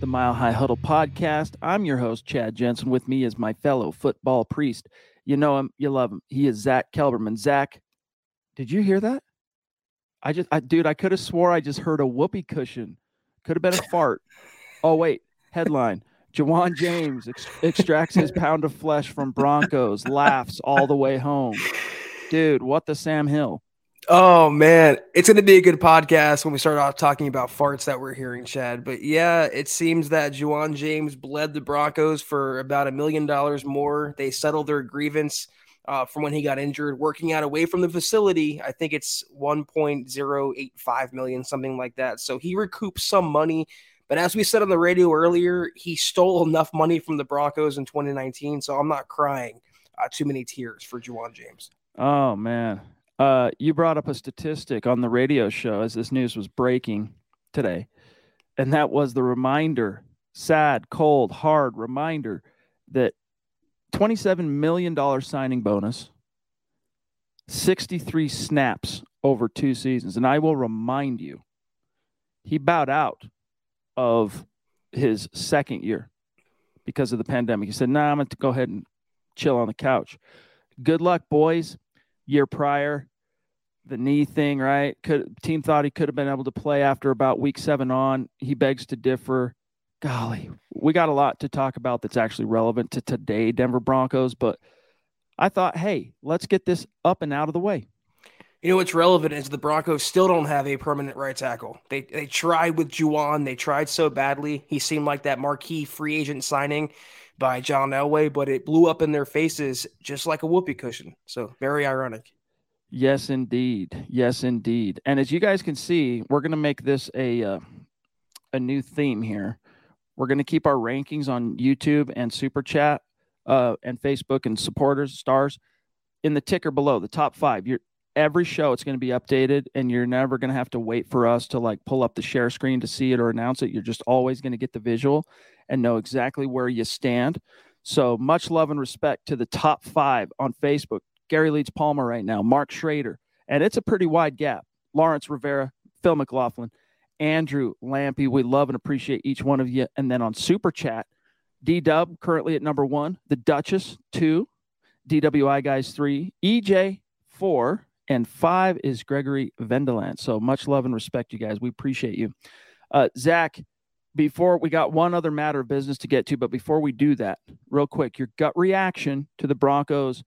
the Mile High Huddle podcast. I'm your host, Chad Jensen. With me is my fellow football priest. You know him, you love him. He is Zach Kelberman. Zach, did you hear that? I just, I, dude, I could have swore I just heard a whoopee cushion. Could have been a fart. Oh, wait. Headline Ja'Wuan James ex- extracts his pound of flesh from Broncos, laughs all the way home. Dude, what the Sam Hill? Oh man, it's going to be a good podcast when we start off talking about farts that we're hearing, Chad. But yeah, it seems that Ja'Wuan James bled the Broncos for about a million dollars more. They settled their grievance uh, from when he got injured, working out away from the facility. I think it's 1.085 million, something like that. So he recouped some money. But as we said on the radio earlier, he stole enough money from the Broncos in 2019. So I'm not crying uh, too many tears for Ja'Wuan James. Oh man, uh, you brought up a statistic on the radio show as this news was breaking today, and that was the reminder sad, cold, hard reminder that $27 million signing bonus, 63 snaps over two seasons. And I will remind you, he bowed out of his second year because of the pandemic. He said, nah, I'm going to go ahead and chill on the couch. Good luck, boys year prior, the knee thing, right? Could team thought he could have been able to play after about week seven on. He begs to differ. Golly, we got a lot to talk about that's actually relevant to today, Denver Broncos. But I thought, hey, let's get this up and out of the way. You know what's relevant is the Broncos still don't have a permanent right tackle. They they tried with Ja'Wuan, they tried so badly. He seemed like that marquee free agent signing by John Elway, but it blew up in their faces just like a whoopee cushion. So very ironic. Yes, indeed. Yes, indeed. And as you guys can see, we're going to make this a uh, a new theme here. We're going to keep our rankings on YouTube and Super Chat uh, and Facebook and supporters stars in the ticker below the top five. You're every show it's going to be updated, and you're never going to have to wait for us to like pull up the share screen to see it or announce it. You're just always going to get the visual and know exactly where you stand. So much love and respect to the top five on Facebook. Gary Leeds Palmer right now, Mark Schrader, and it's a pretty wide gap. Lawrence Rivera, Phil McLaughlin, Andrew Lampy. We love and appreciate each one of you. And then on Super Chat, D Dub currently at number one, the Duchess two, DWI guys three, EJ four, and five is Gregory Vendeland. So much love and respect, you guys. We appreciate you. Uh, Zach, before we got one other matter of business to get to, but before we do that, real quick, your gut reaction to the Broncos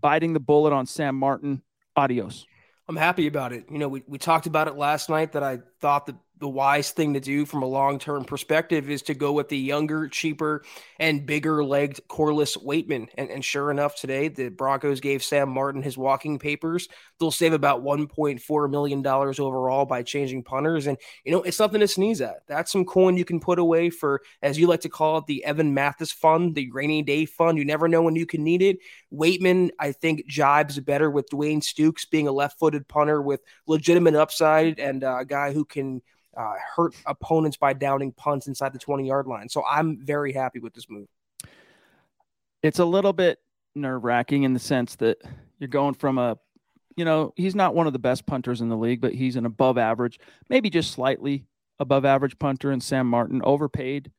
biting the bullet on Sam Martin. Adios. I'm happy about it. You know, we, we talked about it last night that I thought that the wise thing to do from a long term perspective is to go with the younger, cheaper, and bigger legged Corliss Waitman. And, and sure enough, today the Broncos gave Sam Martin his walking papers. They'll save about $1.4 million overall by changing punters. And, you know, it's something to sneeze at. That's some coin you can put away for, as you like to call it, the Evan Mathis fund, the rainy day fund. You never know when you can need it. Waitman, I think, jibes better with Dwayne Stukes being a left footed punter with legitimate upside and uh, a guy who can uh, hurt opponents by downing punts inside the 20 yard line. So I'm very happy with this move. It's a little bit nerve wracking in the sense that you're going from a, you know, he's not one of the best punters in the league, but he's an above average, maybe just slightly above average punter. And Sam Martin overpaid,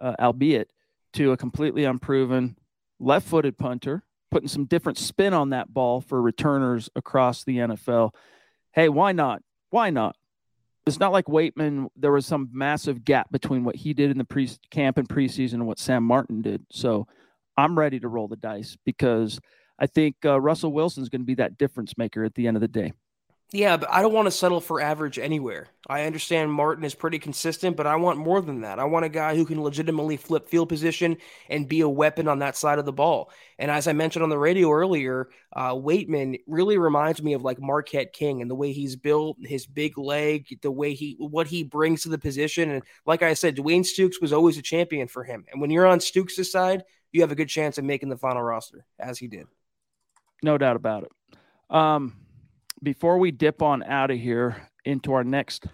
uh, albeit to a completely unproven left footed punter, putting some different spin on that ball for returners across the NFL. Hey, why not? Why not? It's not like Waitman. There was some massive gap between what he did in the pre camp and preseason and what Sam Martin did. So I'm ready to roll the dice because I think uh, Russell Wilson is going to be that difference maker at the end of the day. Yeah, but I don't want to settle for average anywhere. I understand Martin is pretty consistent, but I want more than that. I want a guy who can legitimately flip field position and be a weapon on that side of the ball. And as I mentioned on the radio earlier, uh, Waitman really reminds me of like Marquette King and the way he's built, his big leg, the way he, what he brings to the position. And like I said, Dwayne Stukes was always a champion for him. And when you're on Stukes' side, you have a good chance of making the final roster, as he did. No doubt about it. Um, before we dip on out of here into our next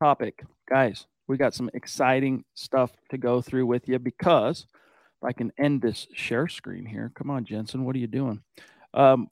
topic, guys, we got some exciting stuff to go through with you because if I can end this share screen here. Come on, Jensen, what are you doing? Um,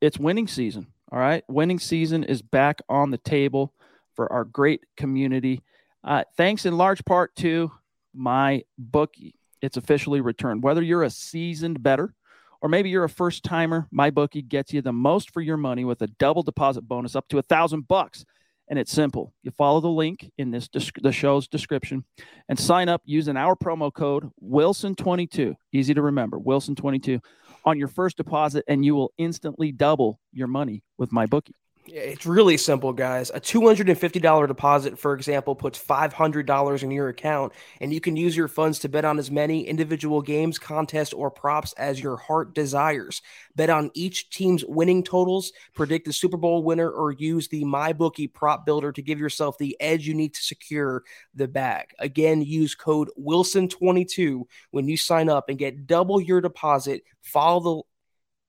it's winning season. All right. Winning season is back on the table for our great community. Uh, thanks in large part to my bookie. It's officially returned. Whether you're a seasoned better or maybe you're a first timer, my bookie gets you the most for your money with a double deposit bonus up to a thousand bucks. And it's simple. You follow the link in this the show's description and sign up using our promo code Wilson22. Easy to remember, Wilson22 on your first deposit, and you will instantly double your money with my bookie. It's really simple, guys. A $250 deposit, for example, puts $500 in your account, and you can use your funds to bet on as many individual games, contests, or props as your heart desires. Bet on each team's winning totals, predict the Super Bowl winner, or use the MyBookie prop builder to give yourself the edge you need to secure the bag. Again, use code Wilson22 when you sign up and get double your deposit. Follow the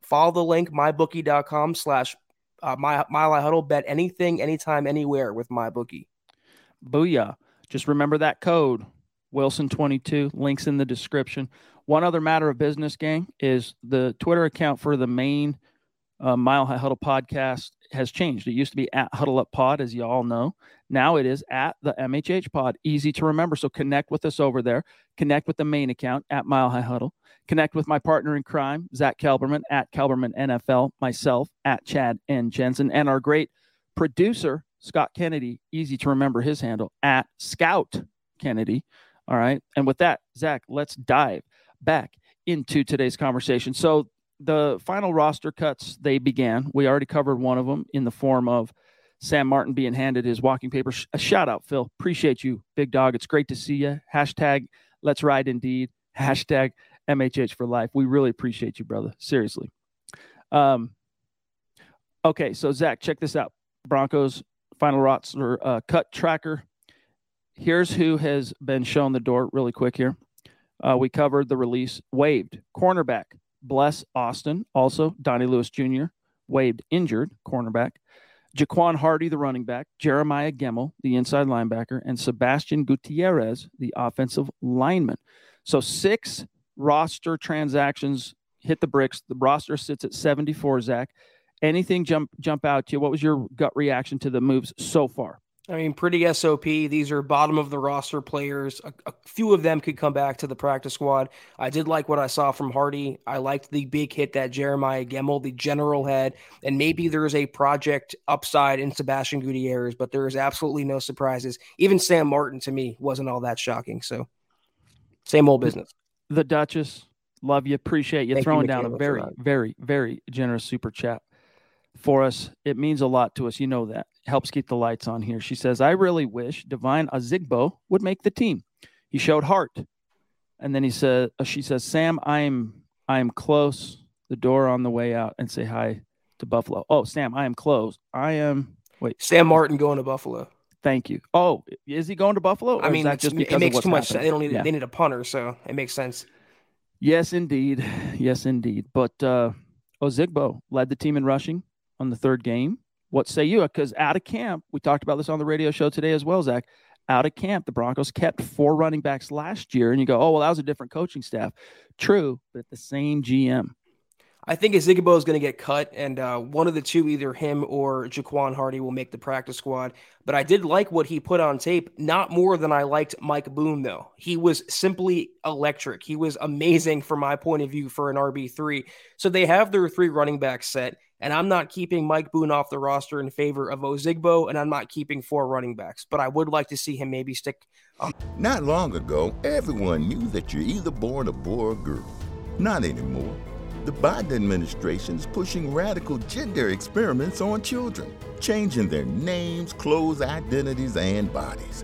follow the link mybookie.com slash uh, my Mile High Huddle. Bet anything, anytime, anywhere with my bookie. Booyah! Just remember that code Wilson22. Links in the description. One other matter of business, gang, is the Twitter account for the main uh, Mile High Huddle podcast has changed. It used to be at Huddle Up Pod, as you all know. Now it is at the MHH Pod. Easy to remember. So connect with us over there. Connect with the main account at Mile High Huddle. Connect with my partner in crime, Zach Kelberman at Kelberman NFL, myself at Chad and Jensen, and our great producer, Scott Kennedy. Easy to remember his handle at Scout Kennedy. All right. And with that, Zach, let's dive back into today's conversation. So the final roster cuts they began. We already covered one of them in the form of Sam Martin being handed his walking papers. A shout out, Phil. Appreciate you, big dog. It's great to see you. Hashtag let's ride indeed. Hashtag MHH for life. We really appreciate you, brother. Seriously. Um, okay, so Zach, check this out. Broncos final roster uh, cut tracker. Here's who has been shown the door really quick here. Uh, we covered the release waived cornerback Bless Austin, also Donnie Lewis Jr. waived injured cornerback. Jaquan Hardy, the running back, Jeremiah Gemmel, the inside linebacker, and Sebastian Gutierrez, the offensive lineman. So six roster transactions hit the bricks. The roster sits at 74, Zach. Anything jump jump out to you? What was your gut reaction to the moves so far? I mean, pretty SOP. These are bottom of the roster players. A, a, few of them could come back to the practice squad. I did like what I saw from Hardy. I liked the big hit that Jeremiah Gemmel, the general, had. And maybe there's a project upside in Sebastian Gutierrez, but there is absolutely no surprises. Even Sam Martin, to me, wasn't all that shocking. So, same old business the Duchess. Love you. Appreciate you Thank throwing you, down a very, very, very generous super chat. For us. It means a lot to us. You know that. Helps keep the lights on here. She says, I really wish Devine Ozigbo would make the team. He showed heart. And then he said, uh, she says, Sam, I'm I'm close. The door on the way out and say hi to Buffalo. Oh, Sam, I am close. I am wait. Sam Martin going to Buffalo. Thank you. Oh, is he going to Buffalo? I mean, just it makes too much sense. They don't need yeah. they need a punter, so it makes sense. Yes, indeed. Yes, indeed. But uh Ozigbo led the team in rushing on the third game. What say you? Because out of camp, we talked about this on the radio show today as well, Zach. Out of camp, the Broncos kept four running backs last year, and you go, oh, well, that was a different coaching staff. True, but the same GM. I think Ozigbo is going to get cut, and uh, one of the two, either him or Jaquan Hardy, will make the practice squad. But I did like what he put on tape, not more than I liked Mike Boone, though. He was simply electric. He was amazing from my point of view for an RB3. So they have their three running backs set, and I'm not keeping Mike Boone off the roster in favor of Ozigbo, and I'm not keeping four running backs. But I would like to see him maybe stick. Um- not long ago, everyone knew that you're either born a boy or girl. Not anymore. The Biden administration is pushing radical gender experiments on children, changing their names, clothes, identities, and bodies.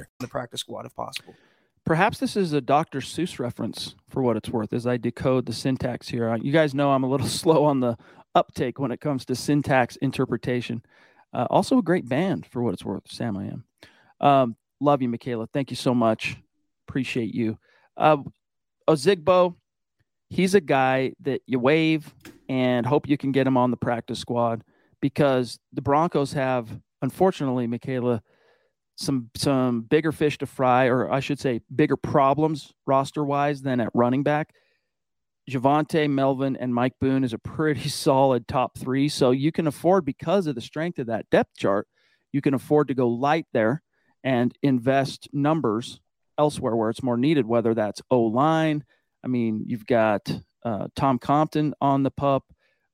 winner. The practice squad, if possible. Perhaps this is a Dr. Seuss reference for what it's worth as I decode the syntax here. Uh, you guys know I'm a little slow on the uptake when it comes to syntax interpretation. Uh, also, a great band for what it's worth. Sam, I am. Um, love you, Michaela. Thank you so much. Appreciate you. Uh, Ozigbo, he's a guy that you wave and hope you can get him on the practice squad because the Broncos have, unfortunately, Michaela, some some bigger fish to fry, or I should say, bigger problems roster wise than at running back. Javonte, Melvin, and Mike Boone is a pretty solid top three. So you can afford, because of the strength of that depth chart, you can afford to go light there and invest numbers elsewhere where it's more needed, whether that's O line. I mean, you've got uh, Tom Compton on the pup.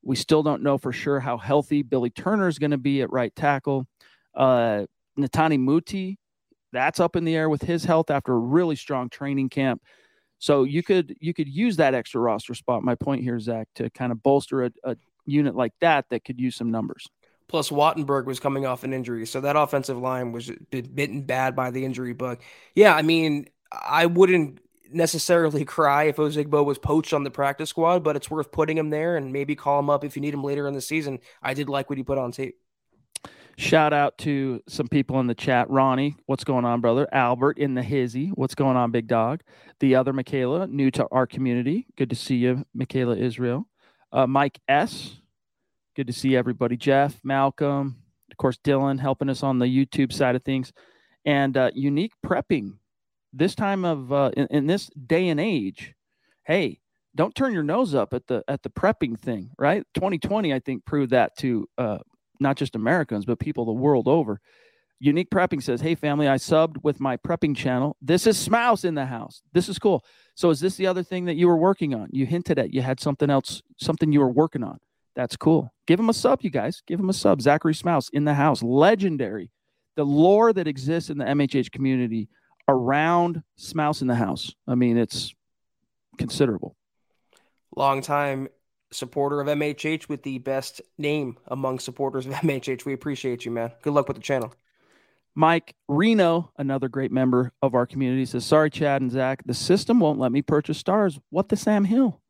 We still don't know for sure how healthy Billy Turner is going to be at right tackle. Uh, Netane Muti, that's up in the air with his health after a really strong training camp. So you could you could use that extra roster spot. My point here, Zach, to kind of bolster a, a unit like that that could use some numbers. Plus, Wattenberg was coming off an injury, so that offensive line was bitten bad by the injury bug. Yeah, I mean, I wouldn't necessarily cry if Ozigbo was poached on the practice squad, but it's worth putting him there and maybe call him up if you need him later in the season. I did like what he put on tape. Shout out to some people in the chat. Ronnie, what's going on, brother? Albert in the hizzy, what's going on, big dog? The other Michaela, new to our community. Good to see you, Michaela Israel. Uh, Mike S, good to see everybody. Jeff, Malcolm, of course, Dylan helping us on the YouTube side of things. And uh, unique prepping this time of uh, in, in this day and age. Hey, don't turn your nose up at the at the prepping thing, right? 2020, I think, proved that to uh, not just Americans, but people the world over. Unique Prepping says, Hey, family, I subbed with my prepping channel. This is Smouse in the house. This is cool. So, is this the other thing that you were working on? You hinted at you had something else, something you were working on. That's cool. Give him a sub, you guys. Give him a sub. Zachary Smouse in the house. Legendary. The lore that exists in the MHH community around Smouse in the house. I mean, it's considerable. Long time supporter of MHH with the best name among supporters of MHH. We appreciate you, man. Good luck with the channel. Mike Reno, another great member of our community, says, Sorry, Chad and Zach, the system won't let me purchase stars. What the Sam Hill?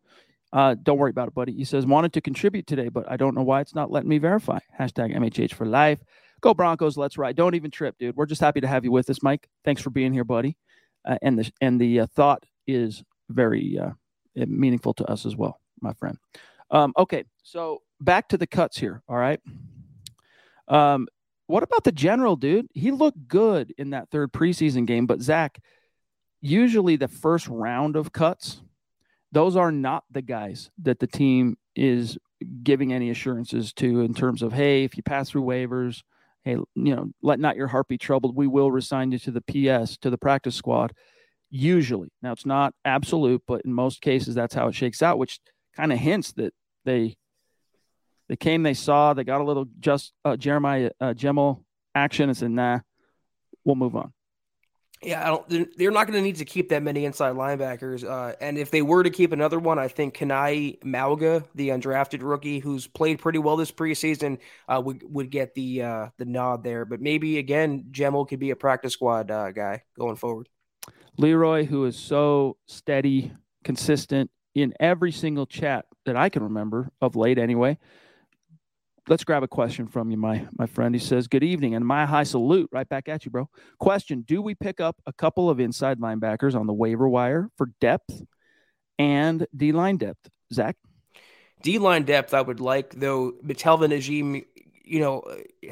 Uh, don't worry about it, buddy. He says, Wanted to contribute today, but I don't know why it's not letting me verify. Hashtag MHH for life. Go Broncos, let's ride. Don't even trip, dude. We're just happy to have you with us, Mike. Thanks for being here, buddy. Uh, and the and the uh, thought is very uh, meaningful to us as well, my friend. Um, okay, so back to the cuts here. All right. Um, what about the general, dude? He looked good in that third preseason game, but Zach, usually the first round of cuts, those are not the guys that the team is giving any assurances to in terms of, hey, if you pass through waivers, hey, you know, let not your heart be troubled. We will resign you to the PS, to the practice squad. Usually. Now, it's not absolute, but in most cases, that's how it shakes out, which kind of hints that they they came, they saw, they got a little just uh, Jeremiah uh, Gemmel action and said, nah, we'll move on. Yeah, I don't. They're not going to need to keep that many inside linebackers. Uh, and if they were to keep another one, I think Kana'i Mauga, the undrafted rookie who's played pretty well this preseason, uh, would would get the uh, the nod there. But maybe again, Gemmel could be a practice squad uh, guy going forward. Leroy, who is so steady, consistent in every single chat that I can remember of late, anyway, let's grab a question from you, my my friend. He says, "Good evening, and my high salute right back at you, bro." Question: Do we pick up a couple of inside linebackers on the waiver wire for depth and D line depth? Zach, D line depth, I would like though. McTelvin Agim, you know,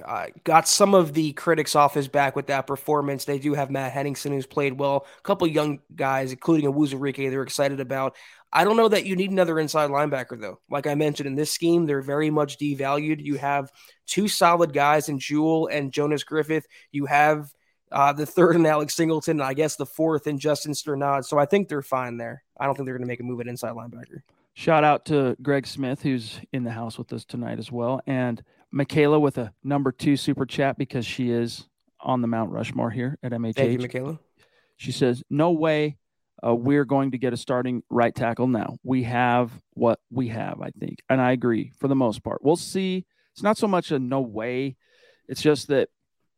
uh, got some of the critics off his back with that performance. They do have Matt Henningsen, who's played well. A couple young guys, including Uwazurike, they're excited about. I don't know that you need another inside linebacker, though. Like I mentioned, in this scheme, they're very much devalued. You have two solid guys in Jewell and Jonas Griffith. You have uh, the third in Alex Singleton, and I guess the fourth in Justin Strnad. So I think they're fine there. I don't think they're going to make a move at inside linebacker. Shout out to Greg Smith, who's in the house with us tonight as well. And Michaela with a number two super chat because she is on the Mount Rushmore here at MHH. Thank you, Michaela. She says, No way uh, we're going to get a starting right tackle now. We have what we have, I think. And I agree for the most part. We'll see. It's not so much a no way. It's just that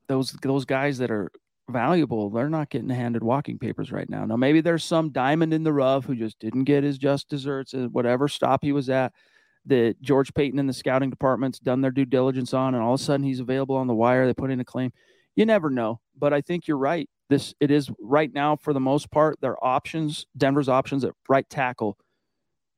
those those guys that are valuable, they're not getting handed walking papers right now. Now maybe there's some diamond in the rough who just didn't get his just desserts at whatever stop he was at that George Paton and the scouting department's done their due diligence on, and all of a sudden he's available on the wire. They put in a claim. You never know, but I think you're right. This it is right now for the most part their options denver's options at right tackle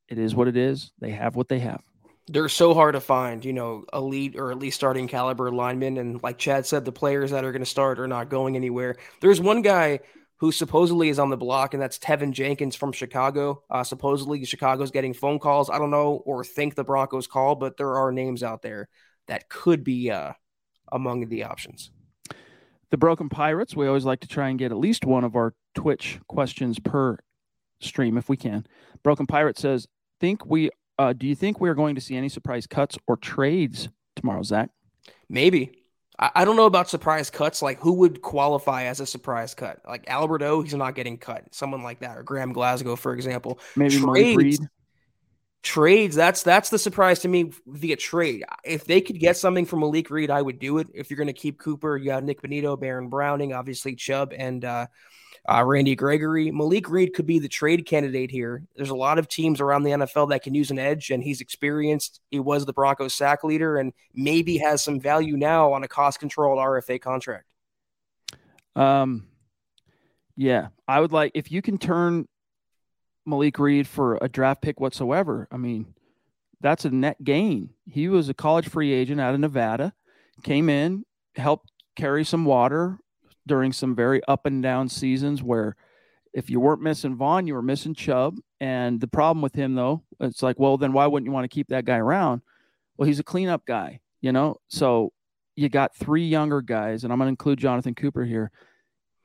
it is what it is. They have what they have. They're so hard to find you know elite or at least starting caliber linemen. And like chad said the players that are going to start are not going anywhere. There's one guy who supposedly is on the block, and that's Teven Jenkins from Chicago. Uh, supposedly, Chicago's getting phone calls. I don't know or think the Broncos call, but there are names out there that could be uh, among the options the Broken Pirates. We always like to try and get at least one of our Twitch questions per stream if we can. Broken Pirate says, "Think we? Uh, do you think we are going to see any surprise cuts or trades tomorrow, Zach?" Maybe. I, I don't know about surprise cuts. Like who would qualify as a surprise cut? Like Albert O, he's not getting cut. Someone like that, or Graham Glasgow, for example. Maybe trades, trades that's that's the surprise to me via trade. If they could get something from malik reed i would do it. If you're going to keep cooper you got Nik Bonitto, baron browning obviously chubb and uh, uh, randy gregory. Malik reed could be the trade candidate here. There's a lot of teams around the nfl that can use an edge and he's experienced. He was the broncos sack leader and maybe has some value now on a cost controlled rfa contract. Um yeah i would like if you can turn Malik Reed for a draft pick whatsoever. I mean, that's a net gain. He was a college free agent out of Nevada, came in, helped carry some water during some very up and down seasons where if you weren't missing Vaughn, you were missing Chubb. And the problem with him, though, it's like, well, then why wouldn't you want to keep that guy around? Well, he's a cleanup guy, you know? So you got three younger guys, and I'm going to include Jonathan Cooper here.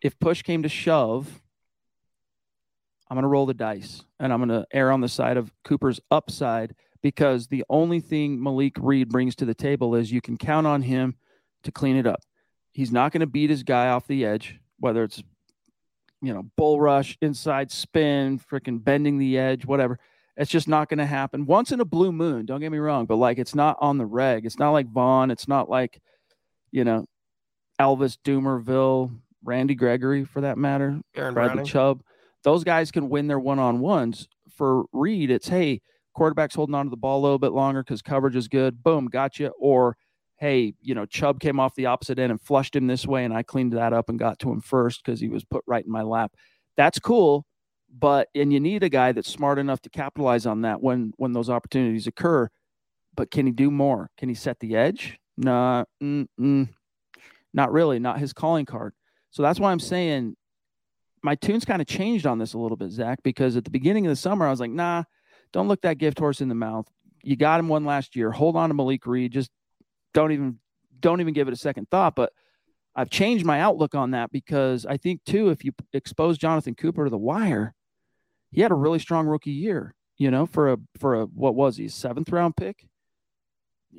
If push came to shove, I'm going to roll the dice and I'm going to err on the side of Cooper's upside because the only thing Malik Reed brings to the table is you can count on him to clean it up. He's not going to beat his guy off the edge, whether it's, you know, bull rush, inside spin, freaking bending the edge, whatever. It's just not going to happen. Once in a blue moon, don't get me wrong, but like it's not on the reg. It's not like Vaughn. It's not like, you know, Elvis Dumervil, Randy Gregory for that matter, Aaron Bradley Browning. Chubb. Those guys can win their one on ones. For Reed, it's hey, quarterback's holding on to the ball a little bit longer because coverage is good. Boom, gotcha. Or hey, you know, Chubb came off the opposite end and flushed him this way, and I cleaned that up and got to him first because he was put right in my lap. That's cool, but and you need a guy that's smart enough to capitalize on that when when those opportunities occur. But can he do more? Can he set the edge? Nah, not really. Not his calling card. So that's why I'm saying my tune's kind of changed on this a little bit, Zach, because at the beginning of the summer, I was like, nah, don't look that gift horse in the mouth. You got him one last year. Hold on to Malik Reed. Just don't even don't even give it a second thought. But I've changed my outlook on that because I think too, if you expose Jonathan Cooper to the wire, he had a really strong rookie year. You know, for a for a what was he seventh round pick?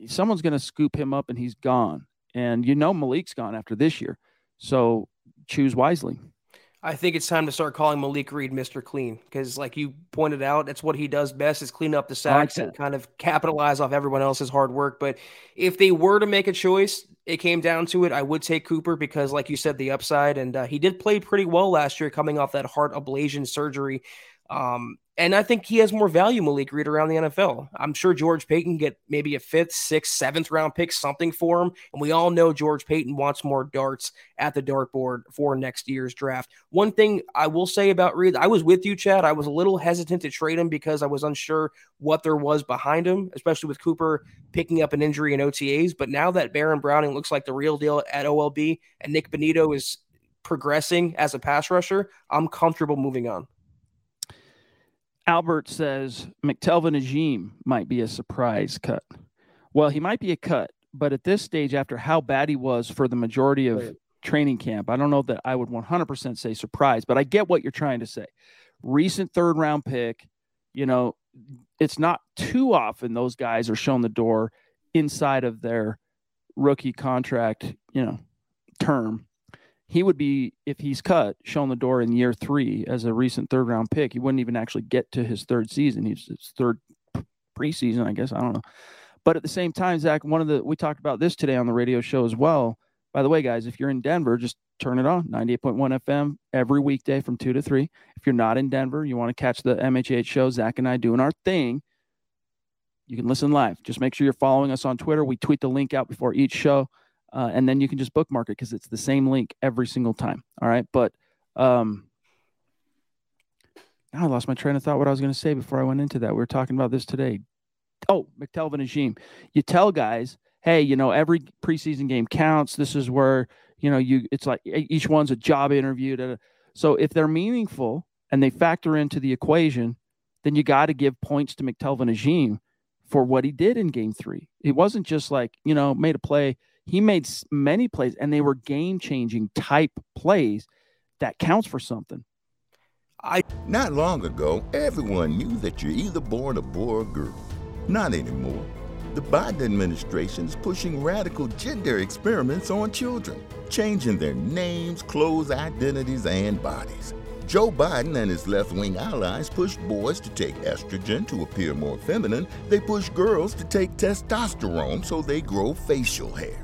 Someone's going to scoop him up and he's gone. And you know Malik's gone after this year, so choose wisely. I think it's time to start calling Malik Reed Mr. Clean because, like you pointed out, that's what he does best is clean up the sacks and kind of capitalize off everyone else's hard work. But if they were to make a choice, it came down to it. I would take Cooper because, like you said, the upside, and uh, he did play pretty well last year, coming off that heart ablation surgery. Um, and I think he has more value, Malik Reed, around the NFL. I'm sure George Paton get maybe a fifth, sixth, seventh round pick, something for him. And we all know George Paton wants more darts at the dartboard for next year's draft. One thing I will say about Reed, I was with you, Chad. I was a little hesitant to trade him because I was unsure what there was behind him, especially with Cooper picking up an injury in OTAs. But now that Baron Browning looks like the real deal at OLB and Nik Bonitto is progressing as a pass rusher, I'm comfortable moving on. Albert says McTelvin Agim might be a surprise cut. Well, he might be a cut, but at this stage, after how bad he was for the majority of Right. training camp, I don't know that I would 100% say surprise, but I get what you're trying to say. Recent third round pick, you know, it's not too often those guys are shown the door inside of their rookie contract, you know, term he would be if he's cut shown the door in year three as a recent third round pick. He wouldn't even actually get to his third season. He's his third preseason i guess. I don't know. But at the same time zach one of the we talked about this today on the radio show as well. By the way guys if you're in denver just turn it on 98.1 fm every weekday from 2 to 3 if you're not in denver you want to catch the mhh show zach and i doing our thing you can listen live. Just make sure you're following us on twitter. We tweet the link out before each show uh, and then you can just bookmark it because it's the same link every single time. All right, but um, I lost my train of thought. What I was going to say before I went into that, we were talking about this today. Oh, McTelvin Agim. You tell guys, hey, you know, every preseason game counts. This is where you know you. It's like each one's a job interview. So if they're meaningful and they factor into the equation, then you got to give points to McTelvin Agim for what he did in Game Three. It wasn't just like you know made a play he made many plays and they were game changing type plays that counts for something I Not long ago, everyone knew that you're either born a boy or girl. Not anymore. The Biden administration is pushing radical gender experiments on children, changing their names, clothes, identities, and bodies. Joe Biden and his left wing allies push boys to take estrogen to appear more feminine. They push girls to take testosterone so they grow facial hair.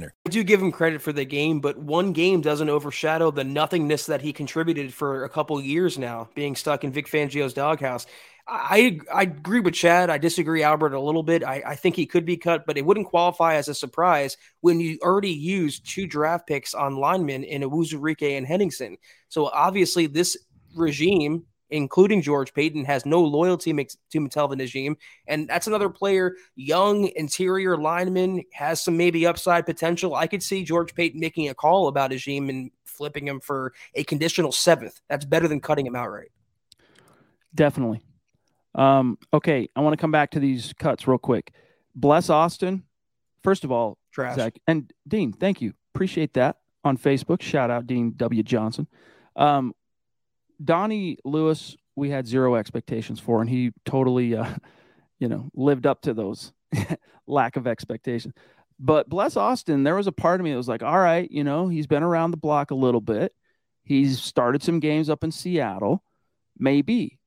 Winner. I do give him credit for the game, but one game doesn't overshadow the nothingness that he contributed for a couple years now, being stuck in Vic Fangio's doghouse. I I agree with Chad. I disagree Albert a little bit. I, I think he could be cut, but it wouldn't qualify as a surprise when you already used two draft picks on linemen in Uwazurike and Henningsen. So obviously this regime including George Paton, has no loyalty to McTelvin Agim. And that's another player, young interior lineman, has some maybe upside potential. I could see George Paton making a call about Najim and flipping him for a conditional seventh. That's better than cutting him outright. Definitely. Um, okay, I want to come back to these cuts real quick. Bless Austin. First of all, Trash. Zach and Dean, thank you. Appreciate that on Facebook. Shout out Dean W. Johnson. Um, Donnie Lewis, we had zero expectations for, and he totally, uh, you know, lived up to those lack of expectations. But bless Austin, there was a part of me that was like, all right, you know, he's been around the block a little bit. He's started some games up in Seattle. Maybe,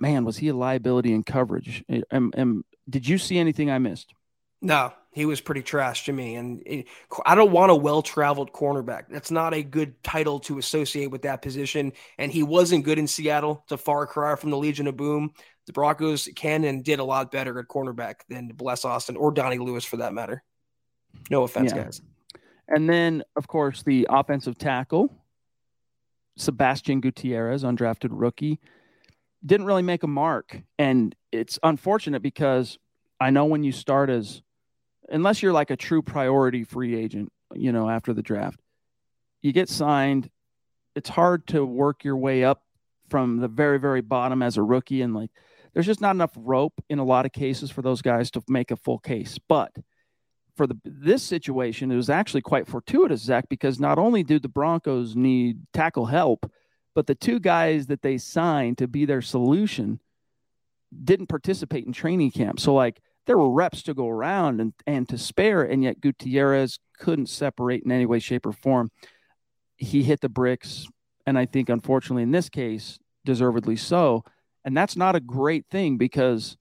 man, was he a liability in coverage? And, and did you see anything I missed? No, he was pretty trash to me. And it, I don't want a well traveled cornerback. That's not a good title to associate with that position. And he wasn't good in Seattle. It's a far cry from the Legion of Boom. The Broncos can and did a lot better at cornerback than Bless Austin or Donnie Lewis for that matter. No offense, yeah. guys. And then, of course, the offensive tackle, Sebastian Gutierrez, undrafted rookie, didn't really make a mark. And it's unfortunate because I know when you start as unless you're like a true priority free agent, you know, after the draft, you get signed. It's hard to work your way up from the very, very bottom as a rookie. And like, there's just not enough rope in a lot of cases for those guys to make a full case. But for the this situation, it was actually quite fortuitous, Zach, because not only do the Broncos need tackle help, but the two guys that they signed to be their solution didn't participate in training camp. So like there were reps to go around and, and to spare, and yet Gutierrez couldn't separate in any way, shape, or form. He hit the bricks, and I think, unfortunately, in this case, deservedly so. And that's not a great thing because,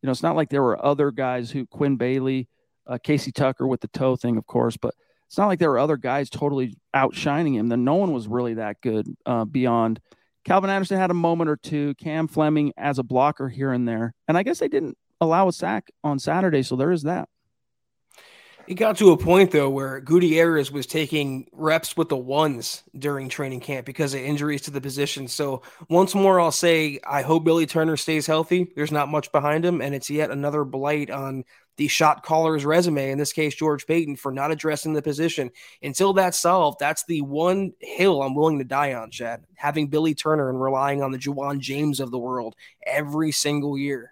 you know, it's not like there were other guys who Quinn Bailey, uh, Casey Tucker with the toe thing, of course, but it's not like there were other guys totally outshining him. Then no one was really that good uh, beyond. Calvin Anderson had a moment or two. Cam Fleming as a blocker here and there, and I guess they didn't allow a sack on Saturday. So there is that. It got to a point though where Gutierrez was taking reps with the ones during training camp because of injuries to the position. So once more, I'll say I hope Billy Turner stays healthy. There's not much behind him, and it's yet another blight on the shot caller's resume. In this case, George Paton for not addressing the position. Until that's solved, that's the one hill I'm willing to die on, Chad. Having Billy Turner and relying on the Ja'Wuan James of the world every single year.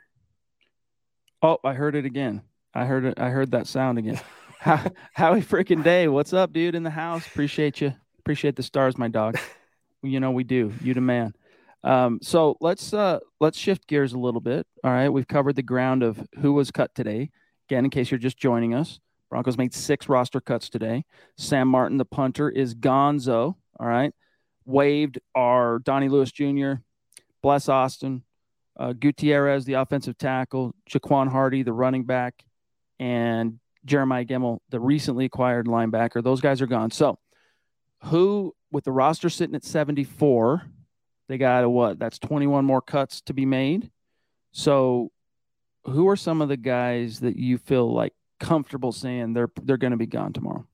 Oh, I heard it again. I heard it. I heard that sound again. How, Howie freaking day. What's up, dude? In the house. Appreciate you. Appreciate the stars, my dog. you know we do. You the man. Um, so let's uh let's shift gears a little bit. All right, we've covered the ground of who was cut today. Again, in case you're just joining us, Broncos made six roster cuts today. Sam Martin, the punter, is gonzo. All right, waived are Donnie Lewis Jr., Bless Austin, uh, Gutierrez, the offensive tackle, Jaquan Hardy, the running back, and Jeremiah Gemmel, the recently acquired linebacker. Those guys are gone. So, who, with the roster sitting at 74, they got a what? That's 21 more cuts to be made. So, who are some of the guys that you feel like comfortable saying they're they're going to be gone tomorrow?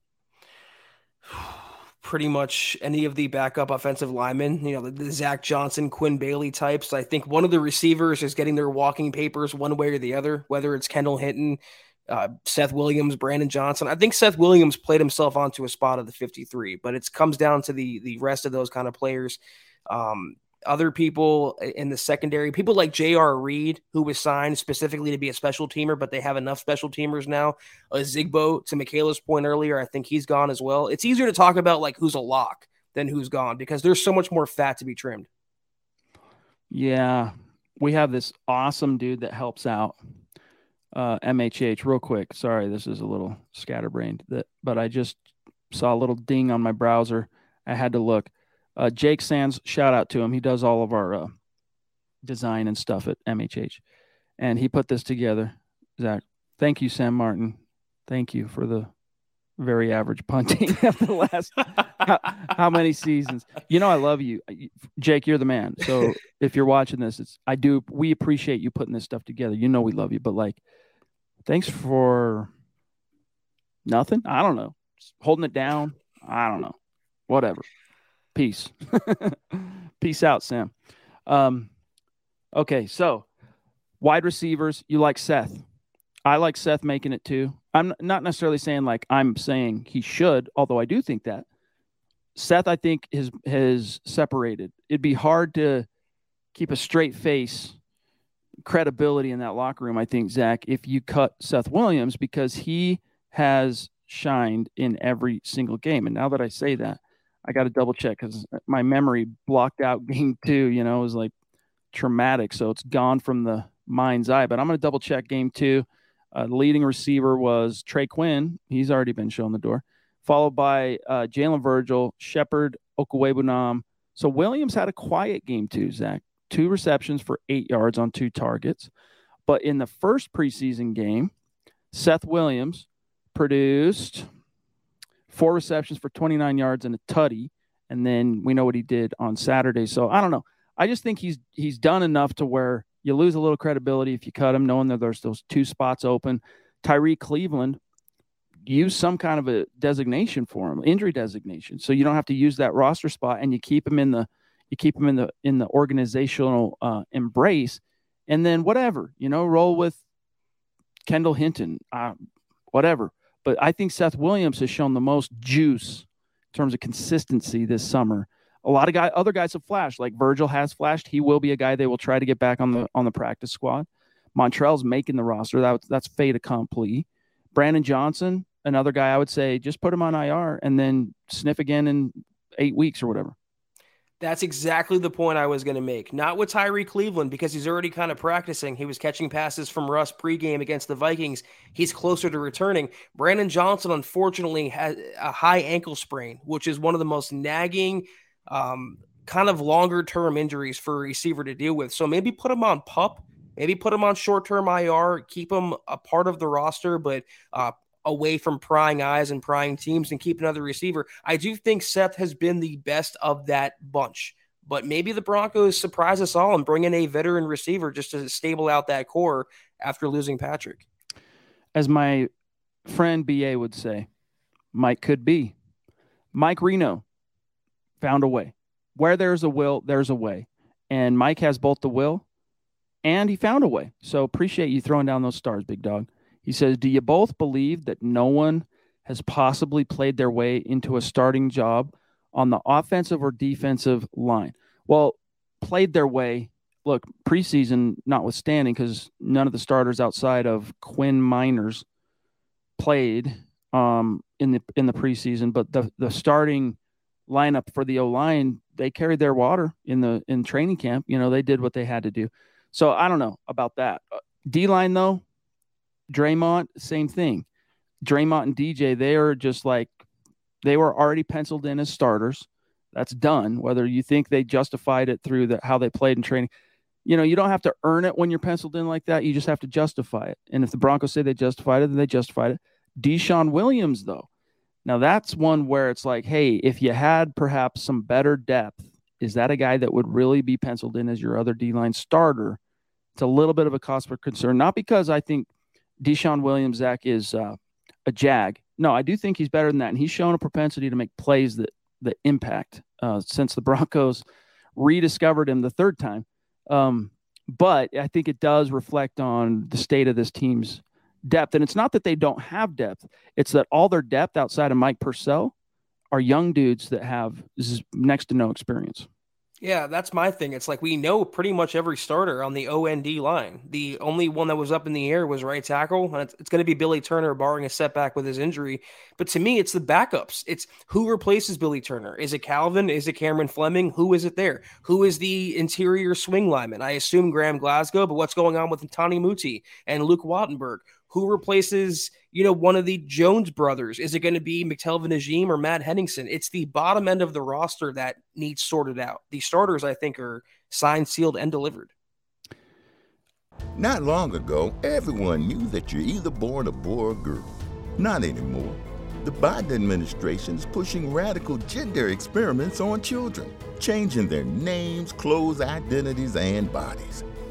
Pretty much any of the backup offensive linemen, you know, the, the, Zach Johnson, Quinn Bailey types. I think one of the receivers is getting their walking papers one way or the other, whether it's Kendall Hinton, uh, Seth Williams, Brandon Johnson. I think Seth Williams played himself onto a spot of the 53, but it comes down to the the rest of those kind of players. Um, other people in the secondary, people like J.R. Reed, who was signed specifically to be a special teamer, but they have enough special teamers now. Ozigbo, to Michaela's point earlier, I think he's gone as well. It's easier to talk about like who's a lock than who's gone because there's so much more fat to be trimmed. Yeah. We have this awesome dude that helps out. Uh, MHH, real quick. Sorry, this is a little scatterbrained, that, but I just saw a little ding on my browser. I had to look. Uh, Jake Sands, shout out to him. He does all of our uh, design and stuff at MHH, and he put this together. Zach, thank you, Sam Martin. Thank you for the very average punting after the last how, how, many seasons. You know, I love you, Jake. You're the man. So if you're watching this, it's I do. We appreciate you putting this stuff together. You know, we love you, but like, thanks for nothing. I don't know, Just holding it down. I don't know, whatever. Peace. Peace out, Sam. Um, okay, so wide receivers, you like Seth. I like Seth making it too. I'm not necessarily saying like I'm saying he should, although I do think that. Seth, I think, has has separated. It'd be hard to keep a straight face, credibility in that locker room. I think Zach, if you cut Seth Williams because he has shined in every single game. And now that I say that, I got to double check because my memory blocked out game two. You know, it was like traumatic, so it's gone from the mind's eye. But I'm going to double check game two. Uh, the leading receiver was Trey Quinn. He's already been shown the door, followed by uh, Jalen Virgil, Shepherd, Okwuegbunam. So Williams had a quiet game too, Zach. Two receptions for eight yards on two targets. But in the first preseason game, Seth Williams produced four receptions for 29 yards and a tutty. And then we know what he did on Saturday. So I don't know. I just think he's he's done enough to where you lose a little credibility if you cut him, knowing that there's those two spots open. Tyree Cleveland, use some kind of a designation for him, injury designation, so you don't have to use that roster spot, and you keep him in the you keep him in the in the organizational uh, embrace, and then whatever you know, roll with Kendall Hinton, uh, whatever. But I think Seth Williams has shown the most juice in terms of consistency this summer. A lot of guy, other guys have flashed, like Virgil has flashed. He will be a guy they will try to get back on the on the practice squad. Montrell's making the roster. That, that's fait accompli. Brandon Johnson, another guy I would say just put him on IR and then sniff again in eight weeks or whatever. That's exactly the point I was going to make. Not with Tyree Cleveland because he's already kind of practicing. He was catching passes from Russ pregame against the Vikings. He's closer to returning. Brandon Johnson, unfortunately, has a high ankle sprain, which is one of the most nagging, um, kind of longer term injuries for a receiver to deal with. So maybe put him on pup. Maybe put him on short term IR, keep him a part of the roster, but uh, away from prying eyes and prying teams and keep another receiver. I do think Seth has been the best of that bunch. But maybe the Broncos surprise us all and bring in a veteran receiver just to stable out that core after losing Patrick. As my friend BA would say, Mike could be. Mike Reno found a way. Where there's a will, there's a way. And Mike has both the will and he found a way. So appreciate you throwing down those stars, big dog. He says, Do you both believe that no one has possibly played their way into a starting job on the offensive or defensive line? Well, played their way. Look, preseason notwithstanding, because none of the starters outside of Quinn Meinerz played um, in the in the preseason, but the the starting lineup for the O line they carried their water in the in training camp. You know, they did what they had to do. So I don't know about that. Uh, D line though, Dre'Mont, same thing. Dre'Mont and DJ, they are just like they were already penciled in as starters. That's done. Whether you think they justified it through the, how they played in training, you know, you don't have to earn it when you're penciled in like that. You just have to justify it. And if the Broncos say they justified it, then they justified it. DeShawn Williams, though, now that's one where it's like, hey, if you had perhaps some better depth, is that a guy that would really be penciled in as your other D line starter? It's a little bit of a cause for concern, not because I think DeShawn Williams, Zach, is uh, a jag. No, I do think he's better than that. And he's shown a propensity to make plays that, that impact uh, since the Broncos rediscovered him the third time. Um, but I think it does reflect on the state of this team's depth. And it's not that they don't have depth, it's that all their depth outside of Mike Purcell are young dudes that have next to no experience. Yeah, that's my thing. It's like we know pretty much every starter on the OND line. The only one that was up in the air was right tackle. And it's, it's going to be Billy Turner, barring a setback with his injury. But to me, it's the backups. It's who replaces Billy Turner. Is it Calvin? Is it Cameron Fleming? Who is it there? Who is the interior swing lineman? I assume Graham Glasgow, but what's going on with Tani Muti and Luke Wattenberg? Who replaces, you know, one of the Jones brothers? Is it going to be McTelvin Agim or Matt Henningsen? It's the bottom end of the roster that needs sorted out. The starters, I think, are signed, sealed, and delivered. Not long ago, everyone knew that you're either born a boy or girl. Not anymore. The Biden administration is pushing radical gender experiments on children, changing their names, clothes, identities, and bodies.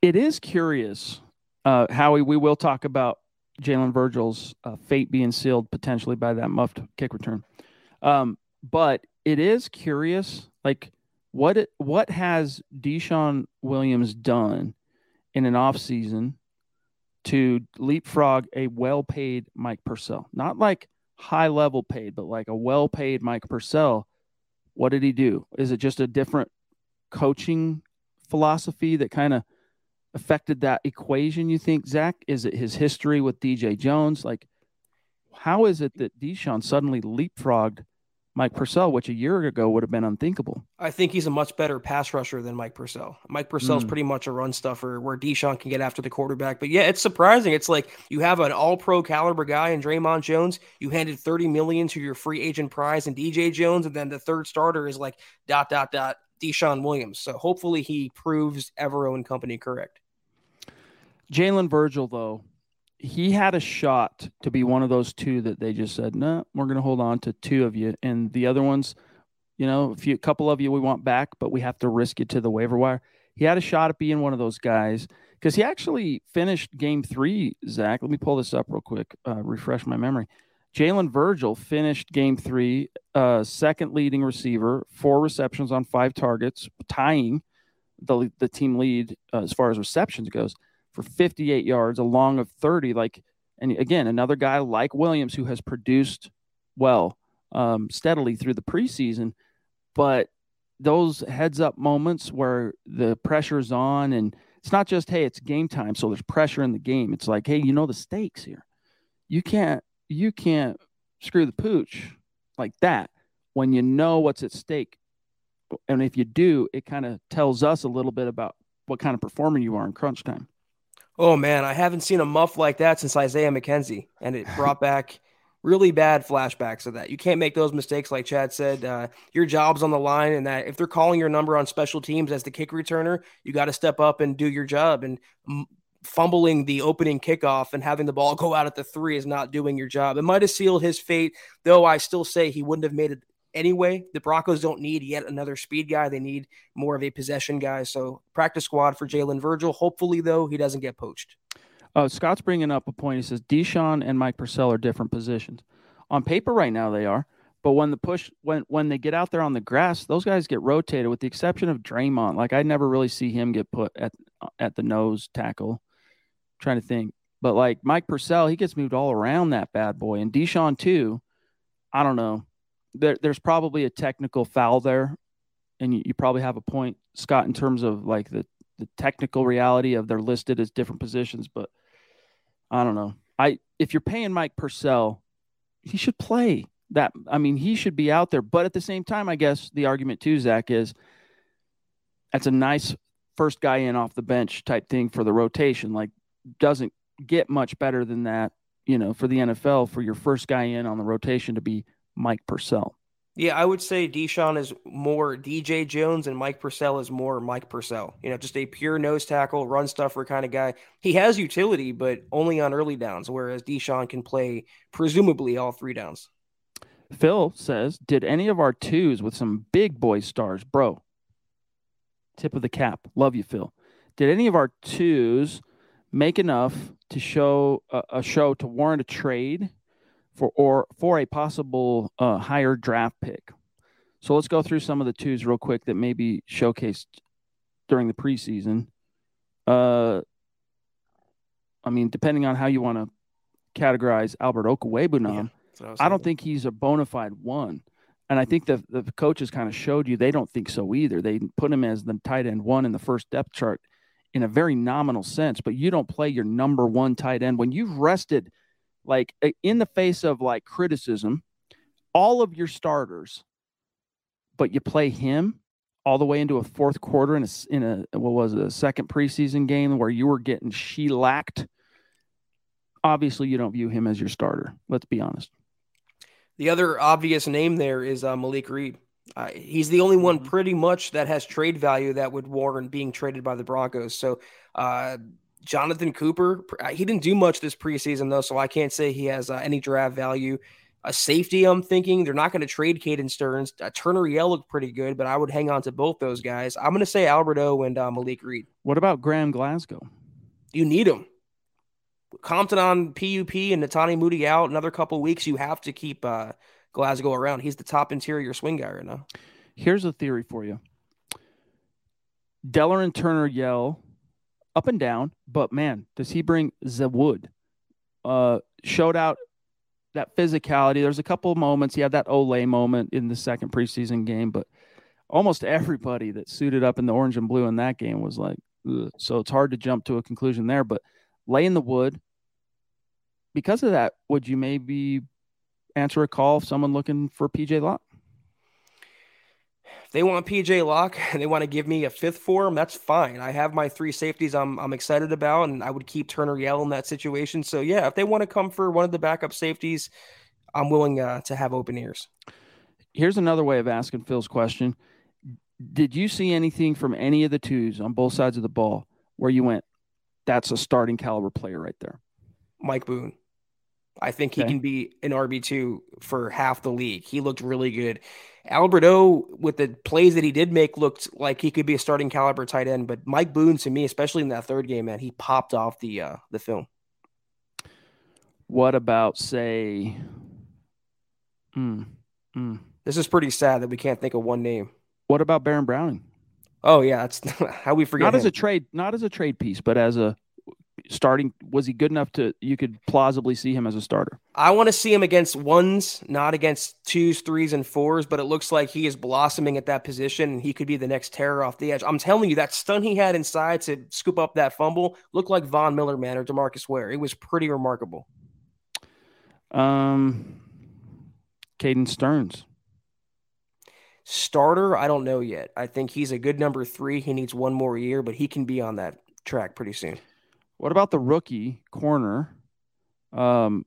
It is curious, uh, Howie. We will talk about Jalen Virgil's uh, fate being sealed potentially by that muffed kick return. Um, but it is curious, like what it, what has DeShawn Williams done in an offseason to leapfrog a well-paid Mike Purcell? Not like high level paid, but like a well-paid Mike Purcell. What did he do? Is it just a different coaching philosophy that kind of affected that equation, you think, Zach? Is it his history with DJ Jones? Like, how is it that DeShawn suddenly leapfrogged Mike Purcell, which a year ago would have been unthinkable? I think he's a much better pass rusher than Mike Purcell. Mike Purcell's Mm. pretty much a run stuffer where DeShawn can get after the quarterback. But yeah, it's surprising. It's like you have an all pro caliber guy in Dre'Mont Jones. You handed 30 million to your free agent prize and DJ Jones, and then the third starter is like dot dot dot DeShawn Williams. So hopefully he proves Evero and company correct. Jalen Virgil, though, he had a shot to be one of those two that they just said, no, we're going to hold on to two of you. And the other ones, you know, a few, couple of you we want back, but we have to risk it to the waiver wire. He had a shot at being one of those guys because he actually finished game three, Zach. Let me pull this up real quick, uh, refresh my memory. Jalen Virgil finished game three, uh, second leading receiver, four receptions on five targets, tying the, the team lead uh, as far as receptions goes for 58 yards, a long of 30. Like, and again, another guy like Williams who has produced well um, steadily through the preseason, but those heads up moments where the pressure's on and it's not just hey it's game time so there's pressure in the game it's like hey you know the stakes here you can't you can't screw the pooch like that when you know what's at stake and if you do it kind of tells us a little bit about what kind of performer you are in crunch time Oh man, I haven't seen a muff like that since Isaiah McKenzie, and it brought back really bad flashbacks of that. You can't make those mistakes, like Chad said. Uh, your job's on the line, and that if they're calling your number on special teams as the kick returner, you got to step up and do your job. And m- fumbling the opening kickoff and having the ball go out at the three is not doing your job. It might have sealed his fate, though. I still say he wouldn't have made it anyway. The Broncos don't need yet another speed guy; they need more of a possession guy. So practice squad for Jalen Virgil. Hopefully, though, he doesn't get poached. Uh, Scott's bringing up a point. He says DeShawn and Mike Purcell are different positions. On paper, right now they are, but when the push when when they get out there on the grass, those guys get rotated. With the exception of Dre'Mont, like I never really see him get put at at the nose tackle. Trying to think, but like Mike Purcell, he gets moved all around that bad boy, and DeShawn too. I don't know. There, there's probably a technical foul there, and you, you probably have a point, Scott, in terms of like the the technical reality of they're listed as different positions, but I don't know. I if you're paying Mike Purcell, he should play that. I mean, he should be out there. But at the same time, I guess the argument too, Zach, is that's a nice first guy in off the bench type thing for the rotation. Like doesn't get much better than that, you know, for the NFL for your first guy in on the rotation to be Mike Purcell. Yeah, I would say DeShawn is more DJ Jones and Mike Purcell is more Mike Purcell. You know, just a pure nose tackle, run stuffer kind of guy. He has utility, but only on early downs, whereas DeShawn can play presumably all three downs. Phil says, Did any of our twos with some big boy stars, bro? Tip of the cap. Love you, Phil. Did any of our twos make enough to show a, a show to warrant a trade for or for a possible uh, higher draft pick. So let's go through some of the twos real quick that maybe showcased during the preseason. Uh, I mean, depending on how you want to categorize Albert Okwuegbunam, yeah, I, I don't think he's a bona fide one. And I think the the coaches kind of showed you they don't think so either. They put him as the tight end one in the first depth chart in a very nominal sense, but you don't play your number one tight end when you've rested – like in the face of like criticism, all of your starters, but you play him all the way into a fourth quarter in a in a what was it, a second preseason game where you were getting shellacked. Obviously, you don't view him as your starter. Let's be honest. The other obvious name there is uh, Malik Reed. Uh, he's the only one mm-hmm. pretty much that has trade value that would warrant being traded by the Broncos. So uh, Jonathan Cooper, uh, he didn't do much this preseason though, so I can't say he has uh, any draft value. A safety, I'm thinking they're not going to trade Caden Sterns. Uh, Turner Yell looked pretty good, but I would hang on to both those guys. I'm going to say Alberto and uh, Malik Reed. What about Graham Glasgow? You need him. Compton on PUP and Netane Muti out another couple weeks. You have to keep uh, Glasgow around. He's the top interior swing guy right now. Here's a theory for you. Delarrin Turner Yell up and down, but man, does he bring the wood? Uh, showed out that physicality. There's a couple of moments. He had that Olay moment in the second preseason game, but almost everybody that suited up in the orange and blue in that game was like, Ugh. so it's hard to jump to a conclusion there. But lay in the wood. Because of that, would you maybe answer a call if someone looking for PJ Locke? they want PJ Locke and they want to give me a fifth for him, that's fine. I have my three safeties I'm I'm excited about, and I would keep Turner Yell in that situation. So yeah, if they want to come for one of the backup safeties, I'm willing uh, to have open ears. Here's another way of asking Phil's question: Did you see anything from any of the twos on both sides of the ball where you went, "That's a starting caliber player right there"? Mike Boone. I think he okay. can be an RB2 for half the league. He looked really good. Alberto, with the plays that he did make, looked like he could be a starting caliber tight end. But Mike Boone, to me, especially in that third game, man, he popped off the uh, the film. What about say? Mm, mm. This is pretty sad that we can't think of one name. What about Baron Browning? Oh yeah, that's how we forget. Not him. as a trade, not as a trade piece, but as a starting was he good enough to you could plausibly see him as a starter? I want to see him against ones not against twos threes and fours but it looks like he is blossoming at that position and he could be the next terror off the edge. I'm telling you that stun he had inside to scoop up that fumble looked like von miller man or demarcus ware. It was pretty remarkable. Um caden sterns starter? I don't know yet. I think he's a good number three. He needs one more year but he can be on that track pretty soon what about the rookie corner, um,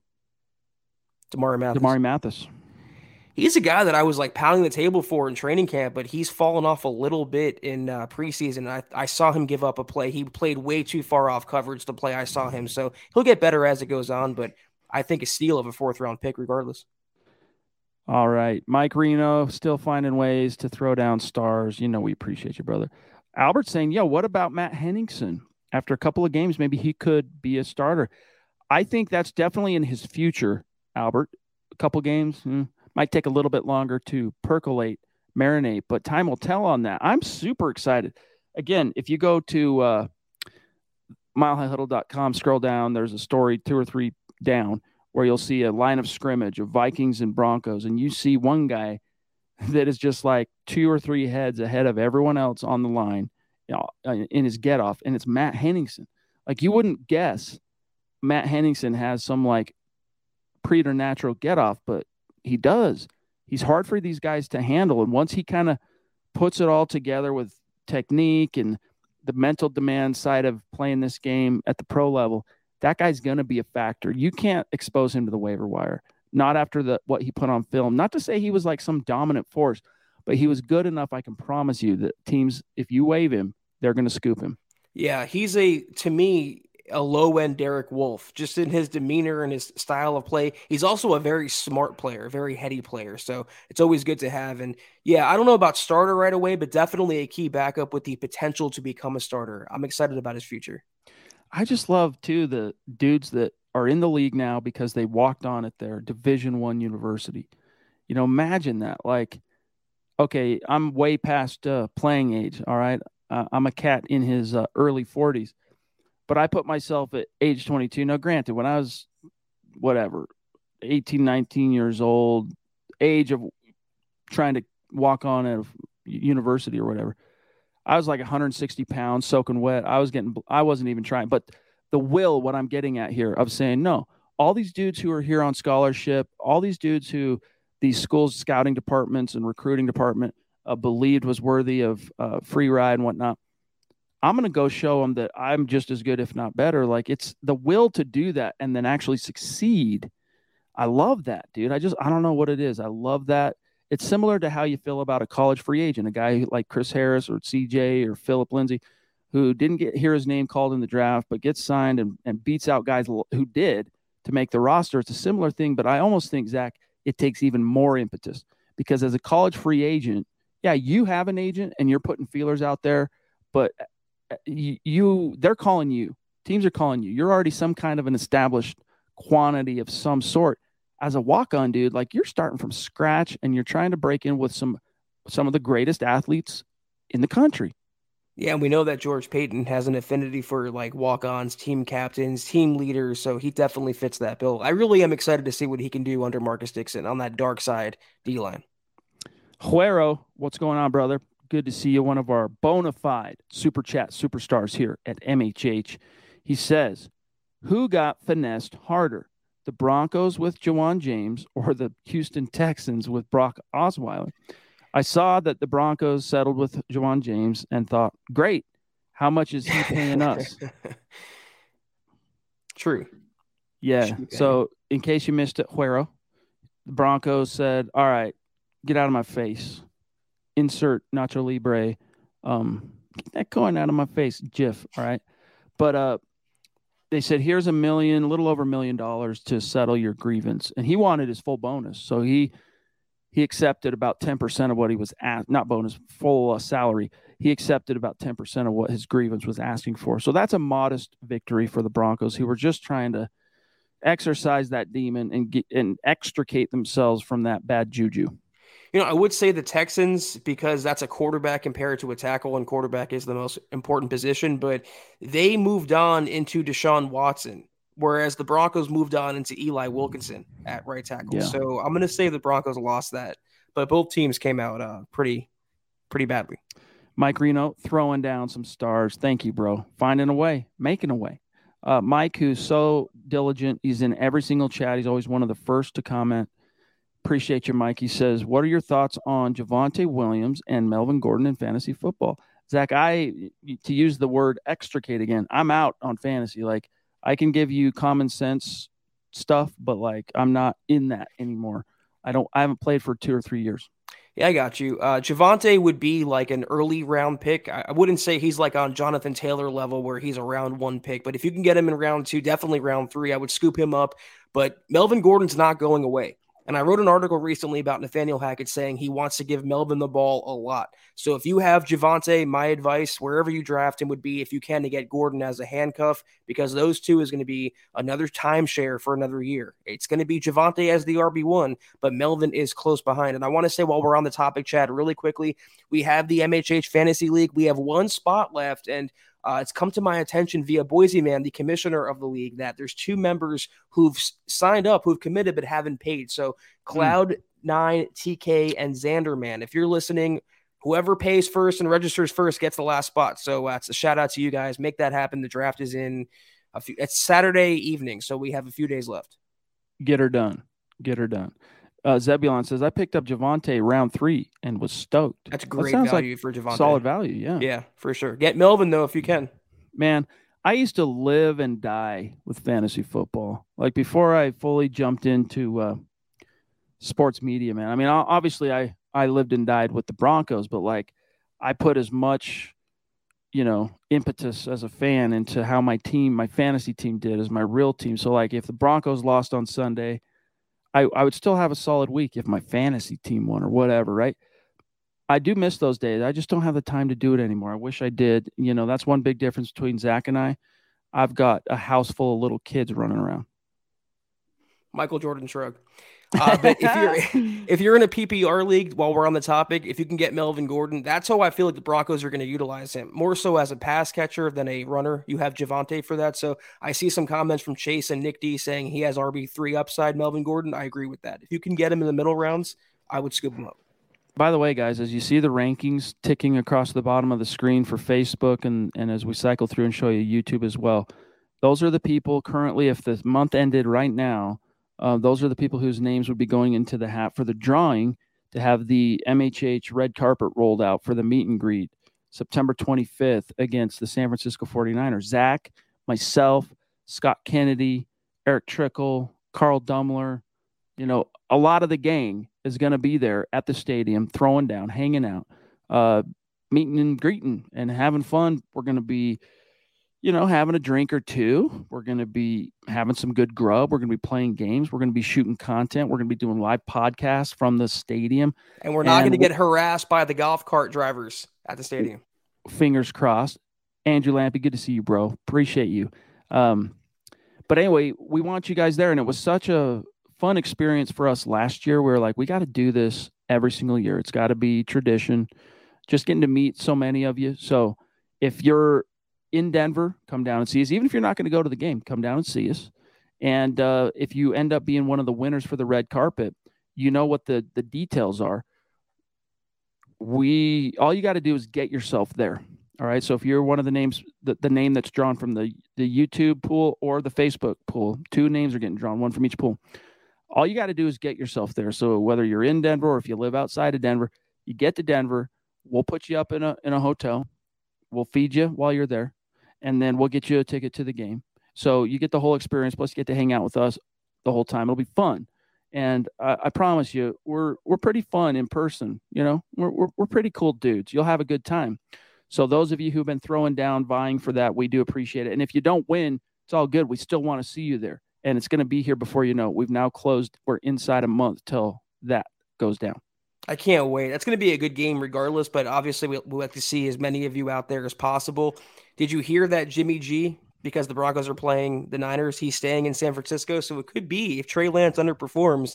Damarri Mathis? Damarri Mathis. He's a guy that I was like pounding the table for in training camp, but he's fallen off a little bit in uh, preseason. I, I saw him give up a play. He played way too far off coverage the play I saw him. So he'll get better as it goes on, but I think a steal of a fourth round pick regardless. All right. Mike Reno still finding ways to throw down stars. You know, we appreciate you, brother. Albert saying, yo, what about Matt Henningsen? After a couple of games, maybe he could be a starter. I think that's definitely in his future, Albert. A couple games hmm, might take a little bit longer to percolate, marinate, but time will tell on that. I'm super excited. Again, if you go to uh, milehighhuddle.com, scroll down, there's a story two or three down where you'll see a line of scrimmage of Vikings and Broncos, and you see one guy that is just like two or three heads ahead of everyone else on the line you know, uh, in his get off, and it's Matt Henningsen. Like you wouldn't guess Matt Henningsen has some like preternatural get off, but he does. He's hard for these guys to handle. And once he kind of puts it all together with technique and the mental demand side of playing this game at the pro level, that guy's going to be a factor. You can't expose him to the waiver wire. not after the what he put on film. Not to say he was like some dominant force, but he was good enough. I can promise you that teams, if you wave him, they're going to scoop him. Yeah, he's a to me a low end Derek Wolfe, just in his demeanor and his style of play. He's also a very smart player, very heady player. So it's always good to have. And yeah, I don't know about starter right away, but definitely a key backup with the potential to become a starter. I'm excited about his future. I just love too the dudes that are in the league now because they walked on at their Division One university. You know, imagine that. Like, okay, I'm way past uh, playing age. All right, uh, I'm a cat in his uh, early 40s, but I put myself at age 22. Now, granted, when I was whatever, 18, 19 years old, age of trying to walk on at a university or whatever, I was like 160 pounds, soaking wet. I was getting, I wasn't even trying, but the will, what I'm getting at here of saying, no, all these dudes who are here on scholarship, all these dudes who these schools, scouting departments and recruiting department uh, believed was worthy of uh, free ride and whatnot. I'm going to go show them that I'm just as good, if not better. Like it's the will to do that and then actually succeed. I love that, dude. I just, I don't know what it is. I love that. It's similar to how you feel about a college free agent, a guy like Chris Harris or CJ or Phillip Lindsay, who didn't get hear his name called in the draft, but gets signed and, and beats out guys who did to make the roster. It's a similar thing, but I almost think, Zach, it takes even more impetus because as a college free agent, yeah, you have an agent and you're putting feelers out there, but uh, you, you they're calling you. Teams are calling you. You're already some kind of an established quantity of some sort. As a walk-on dude, like you're starting from scratch and you're trying to break in with some some of the greatest athletes in the country. Yeah, and we know that George Paton has an affinity for like walk-ons, team captains, team leaders, so he definitely fits that bill. I really am excited to see what he can do under Marcus Dixon on that dark side D line. Juero, what's going on, brother? Good to see you, one of our bona fide super chat superstars here at MHH. He says, Who got finessed harder, the Broncos with Ja'Wuan James or the Houston Texans with Brock Osweiler? I saw that the Broncos settled with Ja'Wuan James and thought, Great, how much is he paying us? True. Yeah. So, in case you missed it, Juero, the Broncos said, All right, get out of my face. Insert Nacho Libre. Um, get that coin out of my face, GIF. All right. But uh, they said, here's a million, a little over a million dollars to settle your grievance. And he wanted his full bonus. So he he accepted about 10% of what he was at, not bonus, full uh, salary. He accepted about 10% of what his grievance was asking for. So that's a modest victory for the Broncos, who were just trying to exercise that demon and get, and extricate themselves from that bad juju. You know, I would say the Texans because that's a quarterback compared to a tackle, and quarterback is the most important position. But they moved on into Deshaun Watson, whereas the Broncos moved on into Eli Wilkinson at right tackle. Yeah. So I'm going to say the Broncos lost that, but both teams came out uh, pretty, pretty badly. Mike Reno throwing down some stars. Thank you, bro. Finding a way, making a way. Uh, Mike, who's so diligent, he's in every single chat. He's always one of the first to comment. Appreciate you, Mike. He says, What are your thoughts on Javonte Williams and Melvin Gordon in fantasy football? Zach, I, to use the word extricate again, I'm out on fantasy. Like, I can give you common sense stuff, but like, I'm not in that anymore. I don't, I haven't played for two or three years. Yeah, I got you. Uh, Javonte would be like an early round pick. I, I wouldn't say he's like on Jonathan Taylor level where he's a round one pick, but if you can get him in round two, definitely round three, I would scoop him up. But Melvin Gordon's not going away. And I wrote an article recently about Nathaniel Hackett saying he wants to give Melvin the ball a lot. So if you have Javonte, my advice, wherever you draft him, would be if you can to get Gordon as a handcuff, because those two is going to be another timeshare for another year. It's going to be Javonte as the RB1, but Melvin is close behind. And I want to say while we're on the topic, Chad, really quickly, we have the MHH Fantasy League. We have one spot left, and uh, it's come to my attention via Boise Man, the commissioner of the league, that there's two members who've signed up, who've committed but haven't paid. So hmm. Cloud Nine, TK, and Xander Man. If you're listening, whoever pays first and registers first gets the last spot. So uh, it's a shout out to you guys. Make that happen. The draft is in a few. It's Saturday evening, so we have a few days left. Get her done. Get her done. Uh, Zebulon says I picked up Javonte round three and was stoked. That's great that value like for Javonte. Solid value, yeah. Yeah, for sure. Get Melvin though if you can. Man, I used to live and die with fantasy football. Like before I fully jumped into uh, sports media, man. I mean, obviously, I I lived and died with the Broncos, but like, I put as much, you know, impetus as a fan into how my team, my fantasy team, did as my real team. So like, if the Broncos lost on Sunday, I I would still have a solid week if my fantasy team won or whatever, right? I do miss those days. I just don't have the time to do it anymore. I wish I did. You know, that's one big difference between Zach and I. I've got a house full of little kids running around. Michael Jordan shrug. Uh, but if you're if you're in a PPR league, while we're on the topic, if you can get Melvin Gordon, that's how I feel like the Broncos are going to utilize him more so as a pass catcher than a runner. You have Javonte for that, so I see some comments from Chase and Nick D saying he has RB three upside. Melvin Gordon, I agree with that. If you can get him in the middle rounds, I would scoop him up. By the way, guys, as you see the rankings ticking across the bottom of the screen for Facebook, and and as we cycle through and show you YouTube as well, those are the people currently. If the month ended right now uh, those are the people whose names would be going into the hat for the drawing to have the MHH red carpet rolled out for the meet and greet September 25th against the San Francisco 49ers. Zach, myself, Scott Kennedy, Erick Trickel, Carl Dummler, you know, a lot of the gang is going to be there at the stadium, throwing down, hanging out, uh, meeting and greeting and having fun. We're going to be you know, having a drink or two. We're going to be having some good grub. We're going to be playing games. We're going to be shooting content. We're going to be doing live podcasts from the stadium. And we're not going to get harassed by the golf cart drivers at the stadium. Fingers crossed. Andrew Lampy, good to see you, bro. Appreciate you. Um, but anyway, we want you guys there. And it was such a fun experience for us last year. We were like, we got to do this every single year. It's got to be tradition. Just getting to meet so many of you. So if you're in Denver, come down and see us. Even if you're not going to go to the game, come down and see us. And uh, if you end up being one of the winners for the red carpet, you know what the the details are. We all you got to do is get yourself there. All right. So if you're one of the names, the, the name that's drawn from the the YouTube pool or the Facebook pool, two names are getting drawn, one from each pool. All you got to do is get yourself there. So whether you're in Denver or if you live outside of Denver, you get to Denver. We'll put you up in a in a hotel. We'll feed you while you're there and then we'll get you a ticket to the game. So you get the whole experience, plus you get to hang out with us the whole time. It'll be fun. And I, I promise you, we're we're pretty fun in person. You know, we're, we're we're pretty cool dudes. You'll have a good time. So those of you who've been throwing down, vying for that, we do appreciate it. And if you don't win, it's all good. We still want to see you there, and it's going to be here before you know. It. We've now closed. We're inside a month till that goes down. I can't wait. That's going to be a good game regardless, but obviously we, we like to see as many of you out there as possible. Did you hear that Jimmy G, because the Broncos are playing the Niners, he's staying in San Francisco? So it could be if Trey Lance underperforms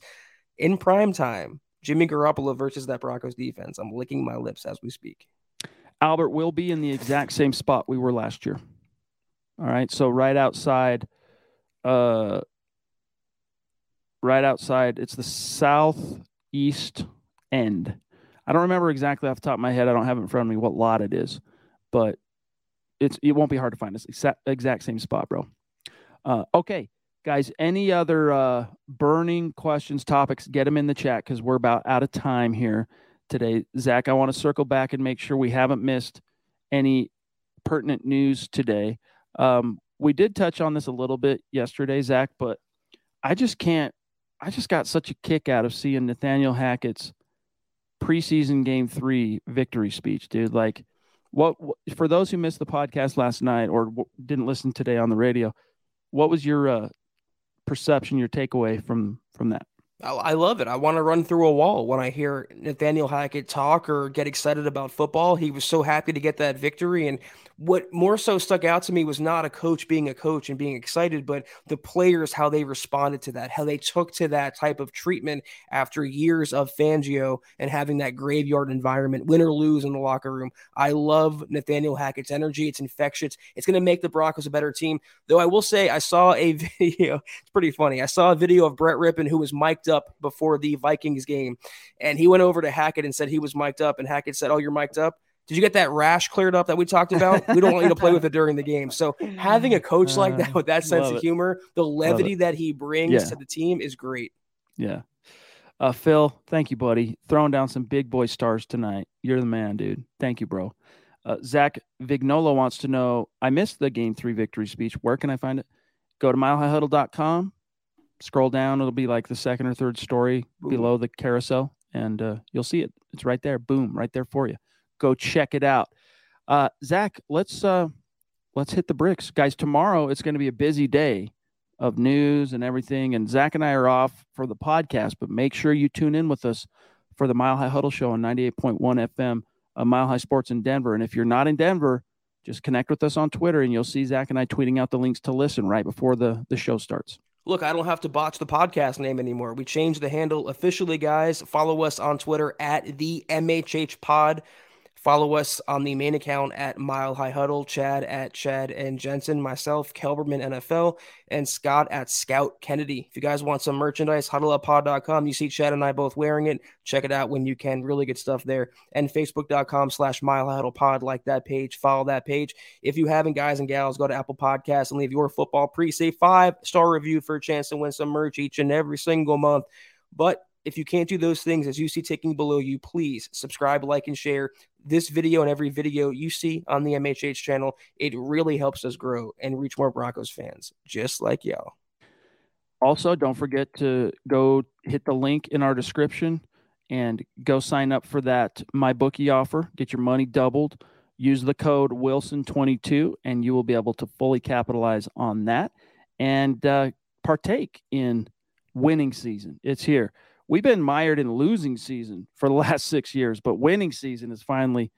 in prime time, Jimmy Garoppolo versus that Broncos defense. I'm licking my lips as we speak. Albert will be in the exact same spot we were last year. All right. So right outside, uh, right outside, it's the southeast end. I don't remember exactly off the top of my head. I don't have it in front of me what lot it is, but it's it won't be hard to find. It's exact, exact same spot, bro. Uh, okay, guys. Any other uh, burning questions, topics? Get them in the chat because we're about out of time here today. Zach, I want to circle back and make sure we haven't missed any pertinent news today. Um, we did touch on this a little bit yesterday, Zach, but I just can't. I just got such a kick out of seeing Nathaniel Hackett's preseason game three victory speech, dude. Like, what for those who missed the podcast last night or didn't listen today on the radio, what was your uh, perception, your takeaway from from that? I love it. I want to run through a wall when I hear Nathaniel Hackett talk or get excited about football. He was so happy to get that victory. And what more so stuck out to me was not a coach being a coach and being excited, but the players, how they responded to that, how they took to that type of treatment after years of Fangio and having that graveyard environment, win or lose in the locker room. I love Nathaniel Hackett's energy. It's infectious. It's going to make the Broncos a better team. Though I will say, I saw a video. It's pretty funny. I saw a video of Brett Rypien who was mic'd up before the Vikings game, and he went over to Hackett and said he was mic'd up, and Hackett said, "Oh, you're mic'd up." Did you get that rash cleared up that we talked about? We don't want you to play with it during the game. So having a coach like that with that sense of humor, the levity that he brings yeah. to the team is great. Yeah. Uh, Phil, thank you, buddy. Throwing down some big boy stars tonight. You're the man, dude. Thank you, bro. Uh, Zach Vignola wants to know I missed the game three victory speech. Where can I find it? Go to milehighhuddle.com scroll down. It'll be like the second or third story Ooh. below the carousel, and uh, you'll see it. It's right there. Boom, right there for you. Go check it out. Uh, Zach, let's uh, let's hit the bricks, guys. Tomorrow it's going to be a busy day of news and everything. And Zach and I are off for the podcast, but make sure you tune in with us for the Mile High Huddle Show on 98.1 FM, uh, Mile High Sports in Denver. And if you're not in Denver, just connect with us on Twitter and you'll see Zach and I tweeting out the links to listen right before the, the show starts. Look, I don't have to botch the podcast name anymore. We changed the handle officially, guys. Follow us on Twitter at the MHH Pod. Follow us on the main account at Mile High Huddle, Chad at Chad and Jensen, myself, Kelberman NFL, and Scott at Scout Kennedy. If you guys want some merchandise, huddleuppod.com. You see Chad and I both wearing it. Check it out when you can. Really good stuff there. And facebook.com slash Mile High Huddle Pod. Like that page, follow that page. If you haven't, guys and gals, go to Apple Podcasts and leave your football pre save five star review for a chance to win some merch each and every single month. But if you can't do those things as you see ticking below you, please subscribe, like, and share this video and every video you see on the MHH channel. It really helps us grow and reach more Broncos fans, just like y'all. Also, don't forget to go hit the link in our description and go sign up for that MyBookie offer. Get your money doubled. Use the code Wilson22, and you will be able to fully capitalize on that and uh, partake in winning season. It's here. We've been mired in losing season for the last six years, but winning season is finally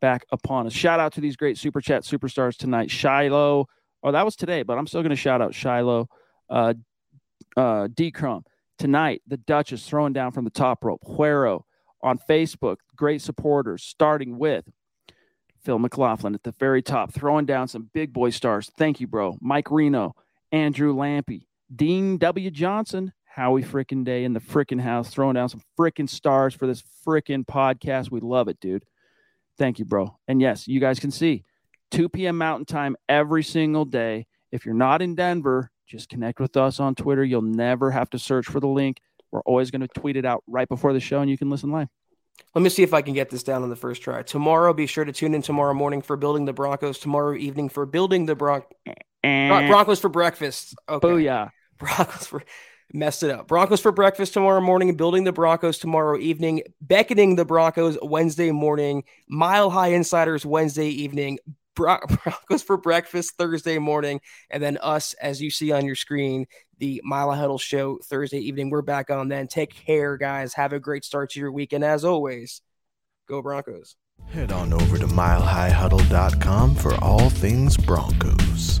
back upon us. Shout out to these great super chat superstars tonight. Shiloh. Oh, that was today, but I'm still going to shout out Shiloh. Uh, uh, D Crumb. Tonight, the Duchess throwing down from the top rope. Huero on Facebook, great supporters, starting with Phil McLaughlin at the very top, throwing down some big boy stars. Thank you, bro. Mike Reno, Andrew Lampy, Dean W. Johnson, Howie frickin' Day in the frickin' house, throwing down some frickin' stars for this frickin' podcast. We love it, dude. Thank you, bro. And yes, you guys can see 2 p.m. Mountain Time every single day. If you're not in Denver, just connect with us on Twitter. You'll never have to search for the link. We're always going to tweet it out right before the show, and you can listen live. Let me see if I can get this down on the first try. Tomorrow, be sure to tune in tomorrow morning for Building the Broncos. Tomorrow evening for Building the Bron- Bron- Broncos for breakfast. Okay. Booyah. Broncos for messed it up. Broncos for breakfast tomorrow morning, building the Broncos tomorrow evening, beckoning the Broncos Wednesday morning, Mile High Insiders Wednesday evening, Bron- Broncos for breakfast Thursday morning, and then us, as you see on your screen, the Mile High Huddle show Thursday evening. We're back on then. Take care, guys. Have a great start to your weekend. As always, go Broncos. Head on over to milehighhuddle.com for all things Broncos.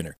winner.